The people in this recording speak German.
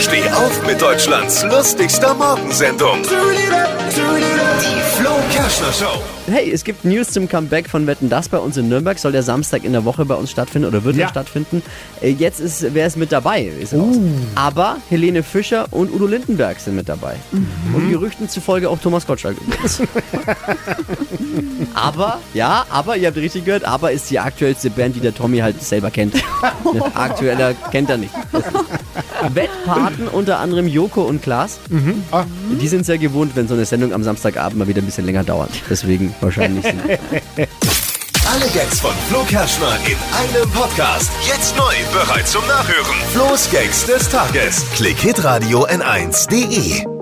Steh auf mit Deutschlands lustigster Morgensendung. Die Flo Kerschner Show. Hey, es gibt News zum Comeback von Wetten Das bei uns in Nürnberg. Soll der Samstag in der Woche bei uns stattfinden oder wird Ja. er stattfinden? Äh, Jetzt ist, wer ist mit dabei? Ist raus. Aber Helene Fischer und Udo Lindenberg sind mit dabei. Und Gerüchten zufolge auch Thomas Gottschalk übrigens. aber, ja, aber, ihr habt richtig gehört, aber ist die aktuellste Band, die der Tommy halt selber kennt. Aktueller kennt er nicht. Wettpaten unter anderem Joko und Klaas. Ah, Die sind sehr gewohnt, wenn so eine Sendung am Samstagabend mal wieder ein bisschen länger dauert. Deswegen wahrscheinlich Alle Gags von Flo Kerschner in einem Podcast. Jetzt neu, bereit zum Nachhören. Flo's Gags des Tages. Klick Hitradio N1.de.